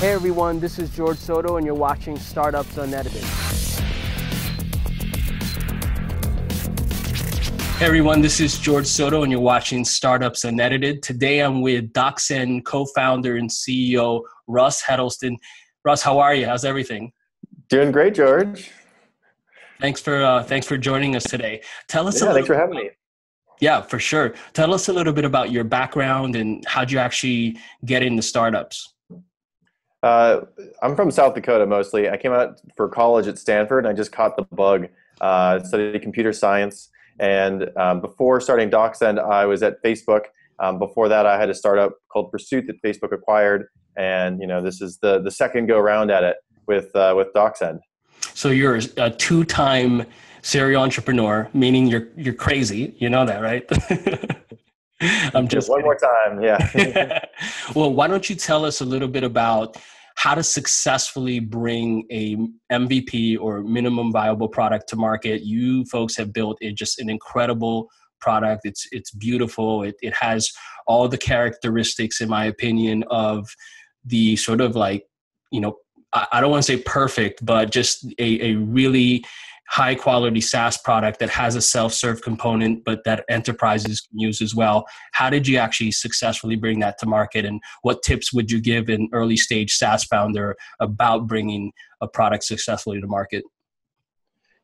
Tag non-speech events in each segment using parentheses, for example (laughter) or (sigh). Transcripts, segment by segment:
Hey everyone, this is George Soto, and you're watching Startups Unedited. Hey everyone, this is George Soto, and you're watching Startups Unedited. Today I'm with DocSend co founder and CEO Russ Heddleston. Russ, how are you? How's everything? Doing great, George. Thanks for uh, thanks for joining us today. Tell us. Yeah, thanks for having me. Yeah, for sure. Tell us a little bit about your background and how'd you actually get into startups. Uh, I'm from South Dakota mostly. I came out for college at Stanford and I just caught the bug. Uh, studied computer science. And um, before starting DocSend, I was at Facebook. Um, before that, I had a startup called Pursuit that Facebook acquired. And you know, this is the the second go round at it with uh, with DocSend. So you're a two-time serial entrepreneur, meaning you're you're crazy. You know that, right? (laughs) (laughs) I'm just one kidding. more time. Yeah. (laughs) well, why don't you tell us a little bit about how to successfully bring a MVP or minimum viable product to market? You folks have built it just an incredible product. It's it's beautiful. It it has all the characteristics, in my opinion, of the sort of like you know I, I don't want to say perfect, but just a, a really high quality SaaS product that has a self serve component, but that enterprises can use as well. How did you actually successfully bring that to market? And what tips would you give an early stage SaaS founder about bringing a product successfully to market?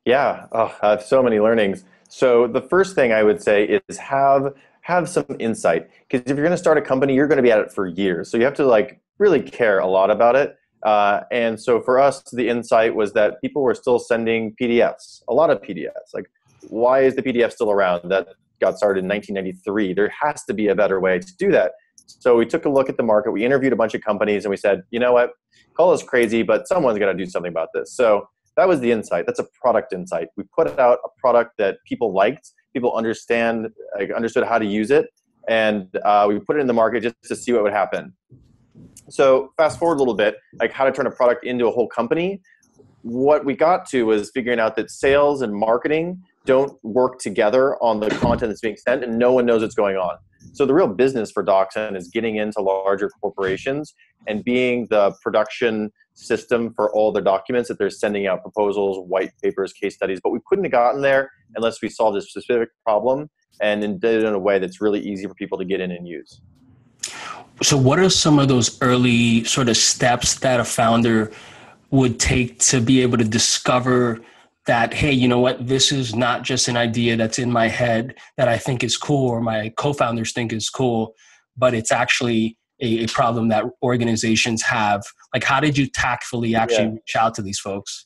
Yeah, oh, I have so many learnings. So the first thing I would say is have have some insight because if you're going to start a company, you're going to be at it for years. So you have to like really care a lot about it. Uh, and so for us, the insight was that people were still sending PDFs, a lot of PDFs. Like, why is the PDF still around? That got started in 1993. There has to be a better way to do that. So we took a look at the market. We interviewed a bunch of companies, and we said, you know what? Call us crazy, but someone's got to do something about this. So that was the insight. That's a product insight. We put out a product that people liked, people understand, like, understood how to use it, and uh, we put it in the market just to see what would happen. So fast forward a little bit, like how to turn a product into a whole company. What we got to was figuring out that sales and marketing don't work together on the content that's being sent, and no one knows what's going on. So the real business for DocSend is getting into larger corporations and being the production system for all the documents that they're sending out proposals, white papers, case studies. But we couldn't have gotten there unless we solved a specific problem and did it in a way that's really easy for people to get in and use. So, what are some of those early sort of steps that a founder would take to be able to discover that, hey, you know what, this is not just an idea that's in my head that I think is cool or my co founders think is cool, but it's actually a, a, problem that organizations have? Like, how did you tactfully actually yeah. reach out to these folks?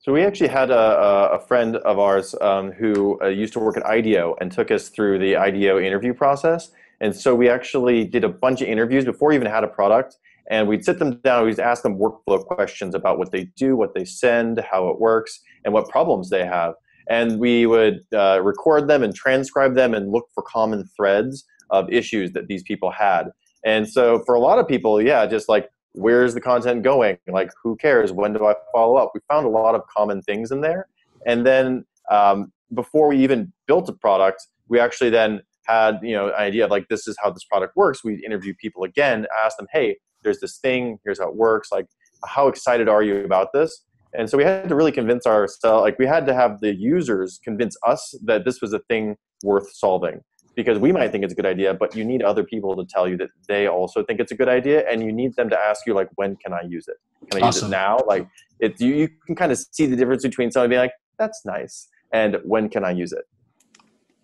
So we actually had a, a friend of ours um, who uh, used to work at IDEO and took us through the IDEO interview process. And so we actually did a bunch of interviews before we even had a product. And we'd sit them down, we'd ask them workflow questions about what they do, what they send, how it works, and what problems they have. And we would uh, record them and transcribe them and look for common threads of issues that these people had. And so for a lot of people, yeah, just like where's the content going? Like who cares? When do I follow up? We found a lot of common things in there. And then um, before we even built a product, we actually then had you know an idea of like this is how this product works we interview people again ask them hey there's this thing here's how it works like how excited are you about this? And so we had to really convince ourselves like we had to have the users convince us that this was a thing worth solving because we might think it's a good idea but you need other people to tell you that they also think it's a good idea and you need them to ask you like when can i use it? Can i awesome. use it now? Like it you, you can kind of see the difference between somebody being like that's nice and when can i use it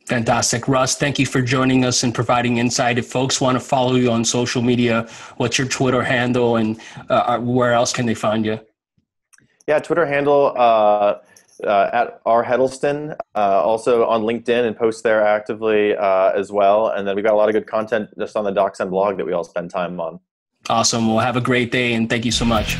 Fantastic. Russ, thank you for joining us and providing insight. If folks want to follow you on social media, what's your Twitter handle and uh, uh, where else can they find you? Yeah, Twitter handle uh, uh, at R Heddleston. Uh, also on LinkedIn and post there actively uh, as well. And then we've got a lot of good content just on the DocSend blog that we all spend time on. Awesome. Well, have a great day and thank you so much.